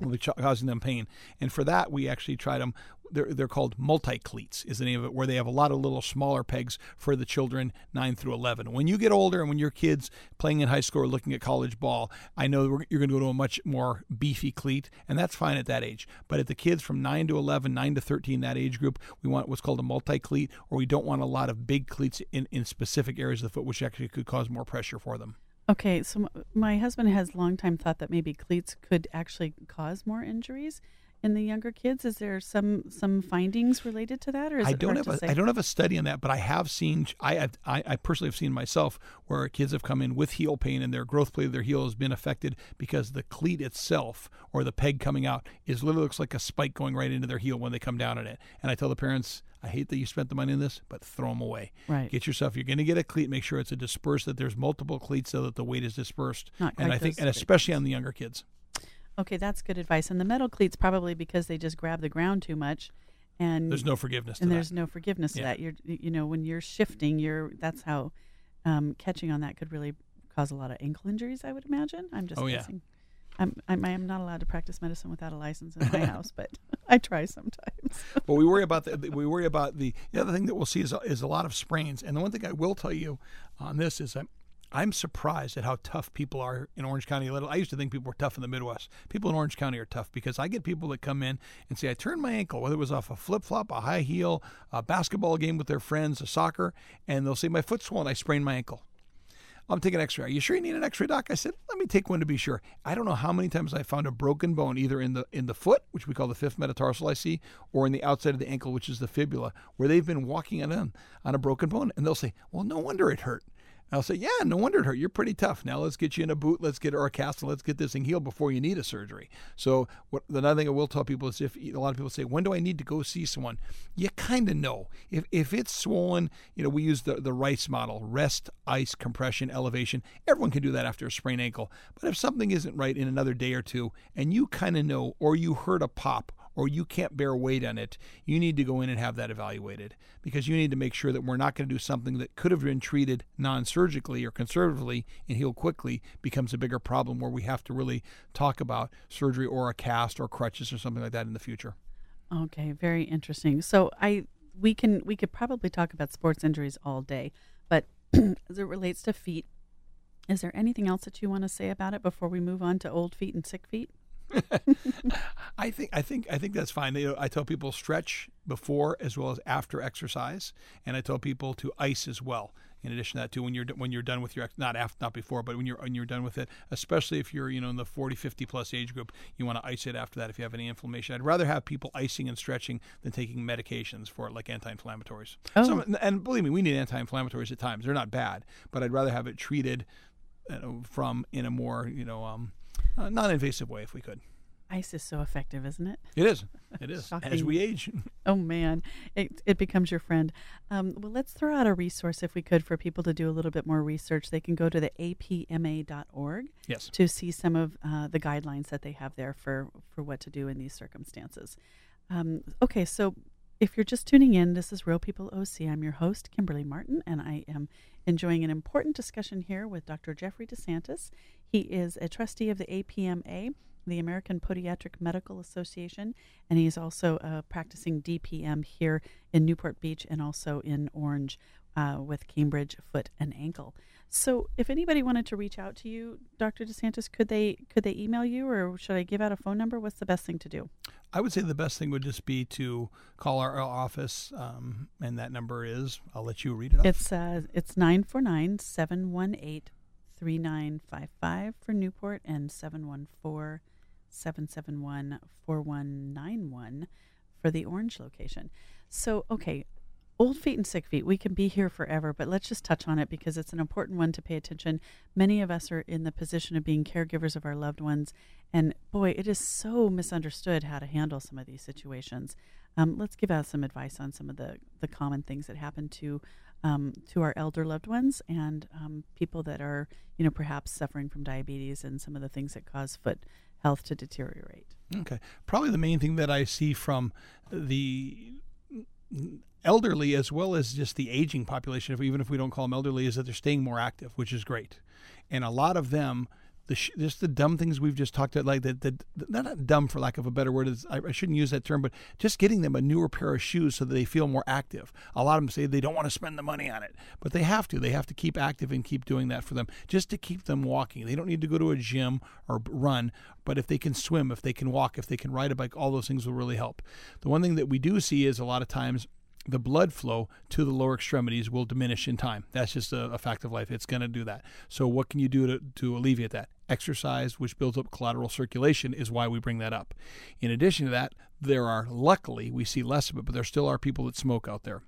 will be causing them pain. And for that, we actually try them. They're, they're called multi cleats, is the name of it, where they have a lot of little smaller pegs for the children 9 through 11. When you get older and when your kids playing in high school or looking at college ball, I know you're going to go to a much more beefy cleat, and that's fine at that age. But at the kids from 9 to 11, 9 to 13, that age group, we want what's called a multi cleat, or we don't want a lot of big cleats in, in specific areas of the foot, which actually could cause more pressure for them. Okay, so my husband has long time thought that maybe cleats could actually cause more injuries in the younger kids. Is there some some findings related to that, or I don't have a, I don't have a study on that, but I have seen I, have, I I personally have seen myself where kids have come in with heel pain and their growth plate of their heel has been affected because the cleat itself or the peg coming out is literally looks like a spike going right into their heel when they come down on it. And I tell the parents I hate that you spent the money on this, but throw them away. Right. Get yourself. You're going to get a cleat. Make sure it's a dispersed. That there's multiple cleats so that the weight is dispersed. Not and I think, and especially on the younger kids. Okay, that's good advice. And the metal cleats probably because they just grab the ground too much, and there's no forgiveness. and that. there's no forgiveness yeah. to that. You're, you know, when you're shifting, you're that's how um, catching on that could really cause a lot of ankle injuries. I would imagine. I'm just oh, guessing. Yeah. I'm, I'm, I'm not allowed to practice medicine without a license in my house, but I try sometimes. well, we worry about the we worry about the the other thing that we'll see is is a lot of sprains. And the one thing I will tell you on this is that I'm surprised at how tough people are in Orange County. I used to think people were tough in the Midwest. People in Orange County are tough because I get people that come in and say, I turned my ankle, whether it was off a flip flop, a high heel, a basketball game with their friends, a soccer, and they'll say, My foot's swollen, I sprained my ankle. I'm taking an x-ray. Are you sure you need an x-ray, doc? I said, let me take one to be sure. I don't know how many times I found a broken bone either in the in the foot, which we call the fifth metatarsal I see, or in the outside of the ankle, which is the fibula, where they've been walking on on a broken bone, and they'll say, well, no wonder it hurt. I'll say, yeah, no wonder it hurt. You're pretty tough. Now let's get you in a boot. Let's get or a cast, let's get this thing healed before you need a surgery. So what, the another thing I will tell people is if a lot of people say, when do I need to go see someone? You kind of know. If if it's swollen, you know, we use the the Rice model: rest, ice, compression, elevation. Everyone can do that after a sprained ankle. But if something isn't right in another day or two, and you kind of know, or you heard a pop, or you can't bear weight on it, you need to go in and have that evaluated because you need to make sure that we're not going to do something that could have been treated non surgically or conservatively and heal quickly becomes a bigger problem where we have to really talk about surgery or a cast or crutches or something like that in the future. Okay, very interesting. So I we can we could probably talk about sports injuries all day, but as it relates to feet, is there anything else that you want to say about it before we move on to old feet and sick feet? I think I think I think that's fine. They, I tell people stretch before as well as after exercise, and I tell people to ice as well. In addition to that, too, when you're when you're done with your not after not before, but when you're when you're done with it, especially if you're you know in the 40, 50 plus age group, you want to ice it after that if you have any inflammation. I'd rather have people icing and stretching than taking medications for it, like anti-inflammatories. Oh. So, and believe me, we need anti-inflammatories at times. They're not bad, but I'd rather have it treated from in a more you know um, uh, non-invasive way if we could. Ice is so effective, isn't it? It is. It is. As we age. oh man, it it becomes your friend. Um, well, let's throw out a resource if we could for people to do a little bit more research. They can go to the apma.org. Yes. To see some of uh, the guidelines that they have there for for what to do in these circumstances. Um, okay, so if you're just tuning in, this is Real People OC. I'm your host, Kimberly Martin, and I am enjoying an important discussion here with Dr. Jeffrey De Santis. He is a trustee of the APMA, the American Podiatric Medical Association, and he's also a practicing DPM here in Newport Beach and also in Orange uh, with Cambridge Foot and Ankle. So, if anybody wanted to reach out to you, Dr. De Santis, could they could they email you, or should I give out a phone number? What's the best thing to do? I would say the best thing would just be to call our office, um, and that number is I'll let you read it. Off. It's uh, it's nine four nine seven one eight three nine five five for Newport and seven one four 771 4191 for the Orange location. So, okay, old feet and sick feet, we can be here forever, but let's just touch on it because it's an important one to pay attention. Many of us are in the position of being caregivers of our loved ones, and boy, it is so misunderstood how to handle some of these situations. Um, let's give out some advice on some of the, the common things that happen to um, to our elder loved ones and um, people that are, you know, perhaps suffering from diabetes and some of the things that cause foot health to deteriorate. Okay. Probably the main thing that I see from the elderly as well as just the aging population, if, even if we don't call them elderly, is that they're staying more active, which is great. And a lot of them the sh- just the dumb things we've just talked about, like the, the, the not dumb for lack of a better word. Is, I, I shouldn't use that term, but just getting them a newer pair of shoes so that they feel more active. A lot of them say they don't want to spend the money on it, but they have to. They have to keep active and keep doing that for them, just to keep them walking. They don't need to go to a gym or run, but if they can swim, if they can walk, if they can ride a bike, all those things will really help. The one thing that we do see is a lot of times the blood flow to the lower extremities will diminish in time. That's just a, a fact of life. It's going to do that. So, what can you do to, to alleviate that? Exercise, which builds up collateral circulation, is why we bring that up. In addition to that, there are, luckily, we see less of it, but there still are people that smoke out there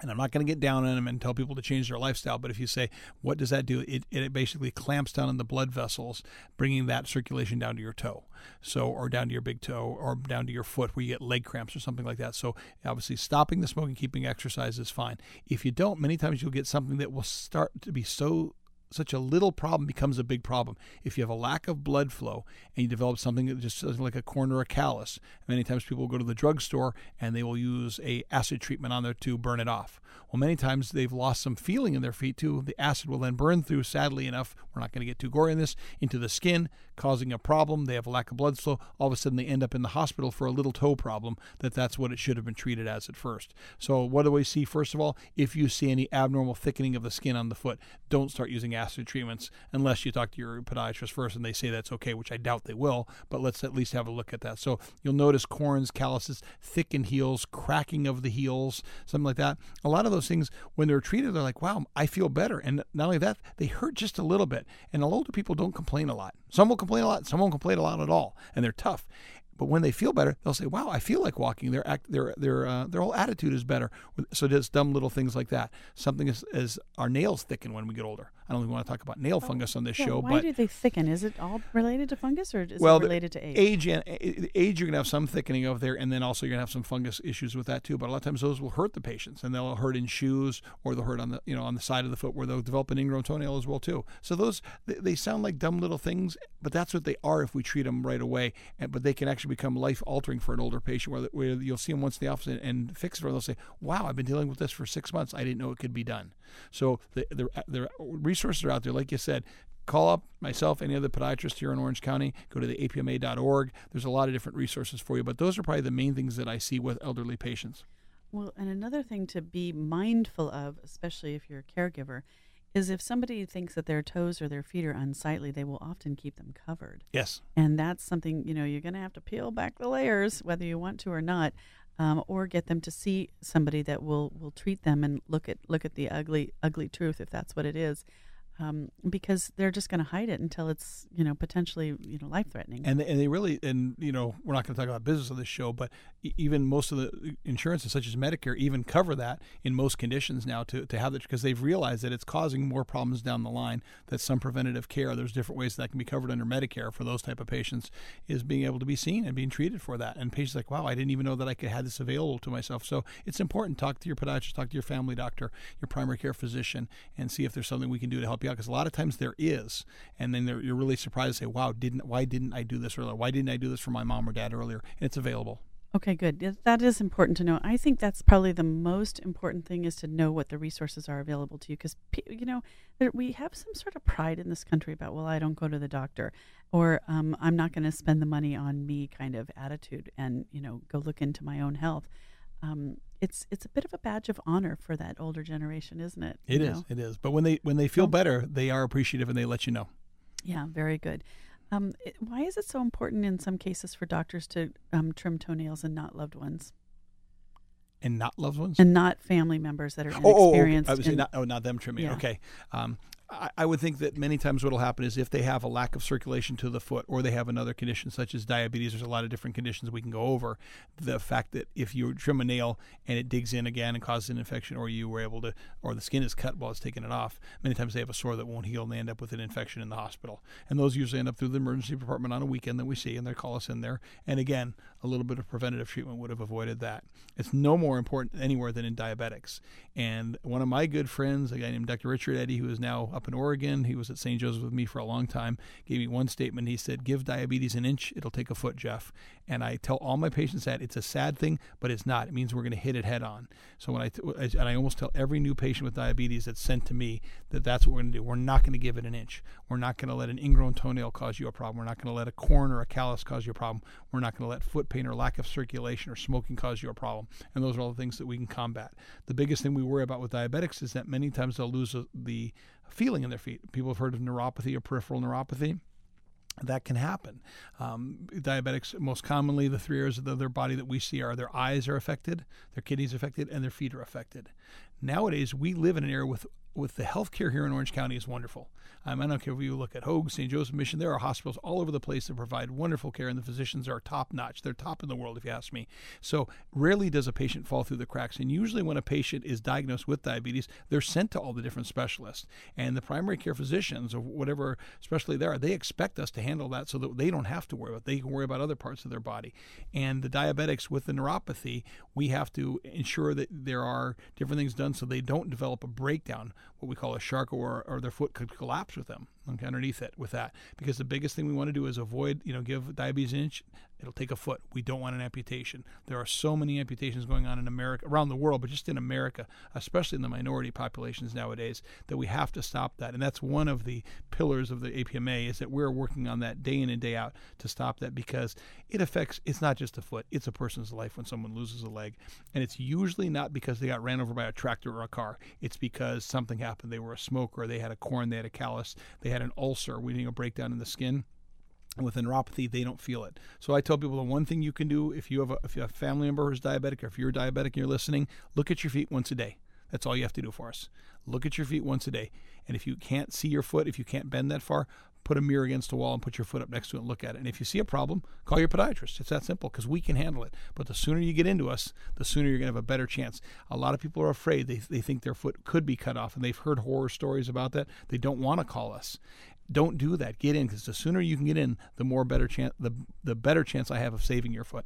and I'm not going to get down on them and tell people to change their lifestyle, but if you say, what does that do? It, it basically clamps down on the blood vessels, bringing that circulation down to your toe. So, or down to your big toe or down to your foot where you get leg cramps or something like that. So, obviously, stopping the smoking, keeping exercise is fine. If you don't, many times you'll get something that will start to be so such a little problem becomes a big problem. If you have a lack of blood flow and you develop something that just like a corn or a callus, many times people will go to the drugstore and they will use a acid treatment on there to burn it off. Well, many times they've lost some feeling in their feet too. The acid will then burn through, sadly enough, we're not going to get too gory in this, into the skin, causing a problem. They have a lack of blood flow. All of a sudden they end up in the hospital for a little toe problem that that's what it should have been treated as at first. So what do we see first of all? If you see any abnormal thickening of the skin on the foot, don't start using acid treatments unless you talk to your podiatrist first and they say that's okay, which I doubt they will, but let's at least have a look at that. So you'll notice corns, calluses, thickened heels, cracking of the heels, something like that. A lot of those things, when they're treated, they're like, wow, I feel better. And not only that, they hurt just a little bit. And older people don't complain a lot. Some will complain a lot, some won't complain a lot at all, and they're tough. But when they feel better, they'll say, "Wow, I feel like walking." Their act, their their uh, their whole attitude is better. So just dumb little things like that. Something as, as our nails thicken when we get older. I don't even want to talk about nail oh, fungus on this yeah, show. Why but do they thicken? Is it all related to fungus, or is well, it related to age? Age and eh, eh, age, you're gonna have some thickening of there, and then also you're gonna have some fungus issues with that too. But a lot of times those will hurt the patients, and they'll hurt in shoes, or they'll hurt on the you know on the side of the foot where they'll develop an ingrown toenail as well too. So those they, they sound like dumb little things, but that's what they are if we treat them right away. And, but they can actually become life altering for an older patient, where, where you'll see them once in the office and, and fix it, or they'll say, "Wow, I've been dealing with this for six months. I didn't know it could be done." So the the, the resources are out there, like you said, call up myself, any other podiatrist here in Orange County. Go to the apma.org. There's a lot of different resources for you, but those are probably the main things that I see with elderly patients. Well, and another thing to be mindful of, especially if you're a caregiver, is if somebody thinks that their toes or their feet are unsightly, they will often keep them covered. Yes. And that's something, you know, you're going to have to peel back the layers, whether you want to or not. Um, or get them to see somebody that will, will treat them and look at look at the ugly ugly truth if that's what it is um, because they're just going to hide it until it's you know potentially you know life threatening. And and they really and you know we're not going to talk about business on this show, but even most of the insurances such as Medicare even cover that in most conditions now to to have it because they've realized that it's causing more problems down the line. That some preventative care, there's different ways that can be covered under Medicare for those type of patients, is being able to be seen and being treated for that. And patients like, wow, I didn't even know that I could have this available to myself. So it's important. Talk to your podiatrist, talk to your family doctor, your primary care physician, and see if there's something we can do to help you out because a lot of times there is, and then you're really surprised to say, "Wow, didn't why didn't I do this earlier? Why didn't I do this for my mom or dad earlier?" And it's available. Okay, good. That is important to know. I think that's probably the most important thing is to know what the resources are available to you because you know we have some sort of pride in this country about well, I don't go to the doctor, or um, I'm not going to spend the money on me kind of attitude, and you know go look into my own health. Um, it's it's a bit of a badge of honor for that older generation, isn't it? It is. Know? It is. But when they when they feel better, they are appreciative and they let you know. Yeah, very good. Um, it, why is it so important in some cases for doctors to um, trim toenails and not loved ones? And not loved ones? And not family members that are inexperienced. Oh, oh, oh, I was in, not, oh, not them trimming. Yeah. Okay. Um, I, would think that many times what will happen is if they have a lack of circulation to the foot or they have another condition such as diabetes, there's a lot of different conditions we can go over. The fact that if you trim a nail and it digs in again and causes an infection, or you were able to, or the skin is cut while it's taking it off, many times they have a sore that won't heal and they end up with an infection in the hospital. And those usually end up through the emergency department on a weekend that we see, and they call us in there. And again, a little bit of preventative treatment would have avoided that. It's no more important anywhere than in diabetics. And one of my good friends, a guy named Dr. Richard Eddy, who is now up in Oregon, he was at St. Joseph with me for a long time, gave me one statement. He said, Give diabetes an inch, it'll take a foot, Jeff. And I tell all my patients that it's a sad thing, but it's not. It means we're going to hit it head on. So when I, and I almost tell every new patient with diabetes that's sent to me that that's what we're going to do. We're not going to give it an inch. We're not going to let an ingrown toenail cause you a problem. We're not going to let a corn or a callus cause you a problem. We're not going to let foot pain or lack of circulation or smoking cause you a problem. And those are all the things that we can combat. The biggest thing we worry about with diabetics is that many times they'll lose the feeling in their feet. People have heard of neuropathy or peripheral neuropathy that can happen. Um, diabetics, most commonly, the three areas of their body that we see are their eyes are affected, their kidneys affected, and their feet are affected. Nowadays, we live in an era with with the healthcare here in Orange County is wonderful. Um, I don't care if you look at Hoag, St. Joseph Mission, there are hospitals all over the place that provide wonderful care, and the physicians are top notch. They're top in the world, if you ask me. So rarely does a patient fall through the cracks. And usually, when a patient is diagnosed with diabetes, they're sent to all the different specialists. And the primary care physicians, or whatever specialty they are, they expect us to handle that so that they don't have to worry about it. They can worry about other parts of their body. And the diabetics with the neuropathy, we have to ensure that there are different things done so they don't develop a breakdown, what we call a Charcot, or, or their foot could collapse with them okay, underneath it with that. Because the biggest thing we want to do is avoid, you know, give diabetes inch, it'll take a foot. We don't want an amputation. There are so many amputations going on in America, around the world, but just in America, especially in the minority populations nowadays, that we have to stop that. And that's one of the pillars of the APMA is that we're working on that day in and day out to stop that because it affects, it's not just a foot, it's a person's life when someone loses a leg. And it's usually not because they got ran over by a tractor or a car. It's because something happened. They were a smoker, they had a corn, they had a callus, they had an ulcer, we need a breakdown in the skin with a neuropathy, they don't feel it. So I tell people the one thing you can do if you have a, if you have a family member who's diabetic, or if you're diabetic and you're listening, look at your feet once a day. That's all you have to do for us. Look at your feet once a day. And if you can't see your foot, if you can't bend that far, put a mirror against the wall and put your foot up next to it and look at it. And if you see a problem, call your podiatrist. It's that simple because we can handle it. But the sooner you get into us, the sooner you're going to have a better chance. A lot of people are afraid. They, they think their foot could be cut off and they've heard horror stories about that. They don't want to call us don't do that. Get in because the sooner you can get in, the more better chance the the better chance I have of saving your foot.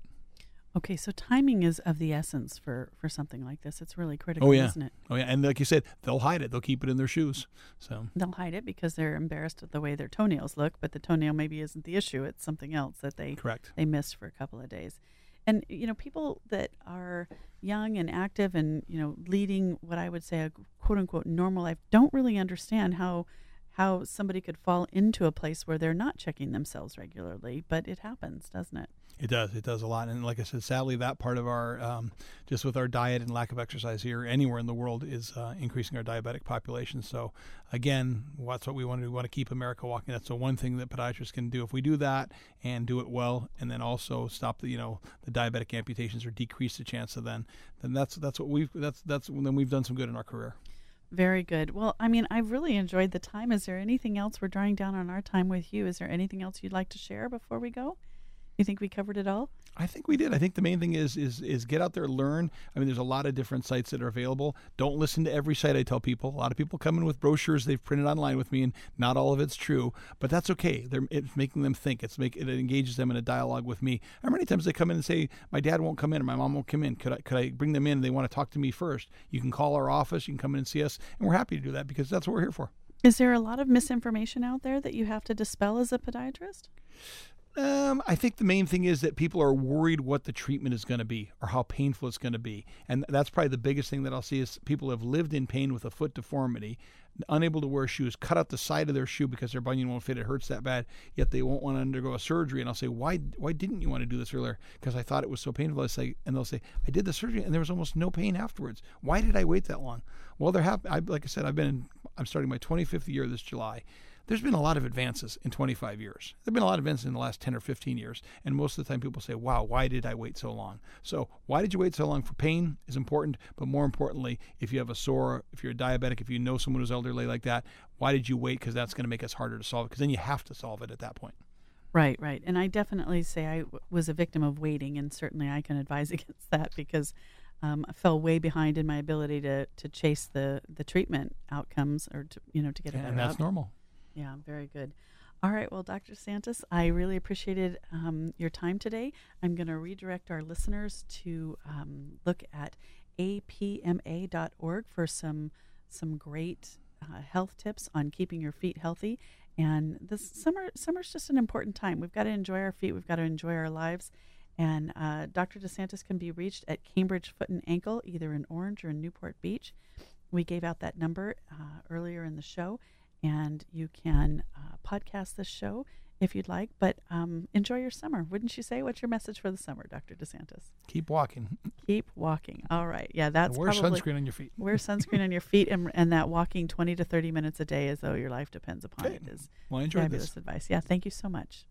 Okay, so timing is of the essence for for something like this. It's really critical, oh, yeah. isn't it? Oh yeah, and like you said, they'll hide it. They'll keep it in their shoes. So they'll hide it because they're embarrassed at the way their toenails look. But the toenail maybe isn't the issue. It's something else that they correct they missed for a couple of days. And you know, people that are young and active and you know leading what I would say a quote unquote normal life don't really understand how how somebody could fall into a place where they're not checking themselves regularly, but it happens, doesn't it? It does. It does a lot. And like I said, sadly, that part of our, um, just with our diet and lack of exercise here, anywhere in the world, is uh, increasing our diabetic population. So, again, that's what we want to do. We want to keep America walking. That's the one thing that podiatrists can do. If we do that and do it well, and then also stop the, you know, the diabetic amputations or decrease the chance of then, then that's that's what we've that's that's then we've done some good in our career. Very good. Well, I mean, I've really enjoyed the time. Is there anything else? We're drawing down on our time with you. Is there anything else you'd like to share before we go? You think we covered it all? I think we did. I think the main thing is is is get out there, learn. I mean, there's a lot of different sites that are available. Don't listen to every site I tell people. A lot of people come in with brochures they've printed online with me, and not all of it's true. But that's okay. They're, it's making them think. It's make it engages them in a dialogue with me. How many times they come in and say, "My dad won't come in, or my mom won't come in. Could I could I bring them in? They want to talk to me first. You can call our office. You can come in and see us, and we're happy to do that because that's what we're here for." Is there a lot of misinformation out there that you have to dispel as a podiatrist? Um, I think the main thing is that people are worried what the treatment is going to be or how painful it's going to be, and that's probably the biggest thing that I'll see is people have lived in pain with a foot deformity, unable to wear shoes, cut out the side of their shoe because their bunion won't fit. It hurts that bad, yet they won't want to undergo a surgery. And I'll say, why? Why didn't you want to do this earlier? Because I thought it was so painful. I say, and they'll say, I did the surgery and there was almost no pain afterwards. Why did I wait that long? Well, there have. I, like I said, I've been. in, I'm starting my 25th year this July there's been a lot of advances in 25 years. There have been a lot of advances in the last 10 or 15 years. And most of the time people say, wow, why did I wait so long? So, why did you wait so long for pain is important. But more importantly, if you have a sore, if you're a diabetic, if you know someone who's elderly like that, why did you wait? Because that's going to make us harder to solve it. Because then you have to solve it at that point. Right, right. And I definitely say I w- was a victim of waiting. And certainly I can advise against that because. Um, I fell way behind in my ability to, to chase the, the treatment outcomes or to you know to get it. And that's out. normal. Yeah, very good. All right. Well, Dr. Santos, I really appreciated um, your time today. I'm going to redirect our listeners to um, look at apma.org for some some great uh, health tips on keeping your feet healthy. And this summer, summer's just an important time. We've got to enjoy our feet. We've got to enjoy our lives. And uh, Dr. De Santis can be reached at Cambridge Foot and Ankle, either in Orange or in Newport Beach. We gave out that number uh, earlier in the show, and you can uh, podcast this show if you'd like. But um, enjoy your summer, wouldn't you say? What's your message for the summer, Dr. De Santis? Keep walking. Keep walking. All right. Yeah, that's wear probably, sunscreen on your feet. Wear sunscreen on your feet, and, and that walking 20 to 30 minutes a day as though your life depends upon Okay. it is Well, I enjoyed fabulous this. advice. Yeah, thank you so much.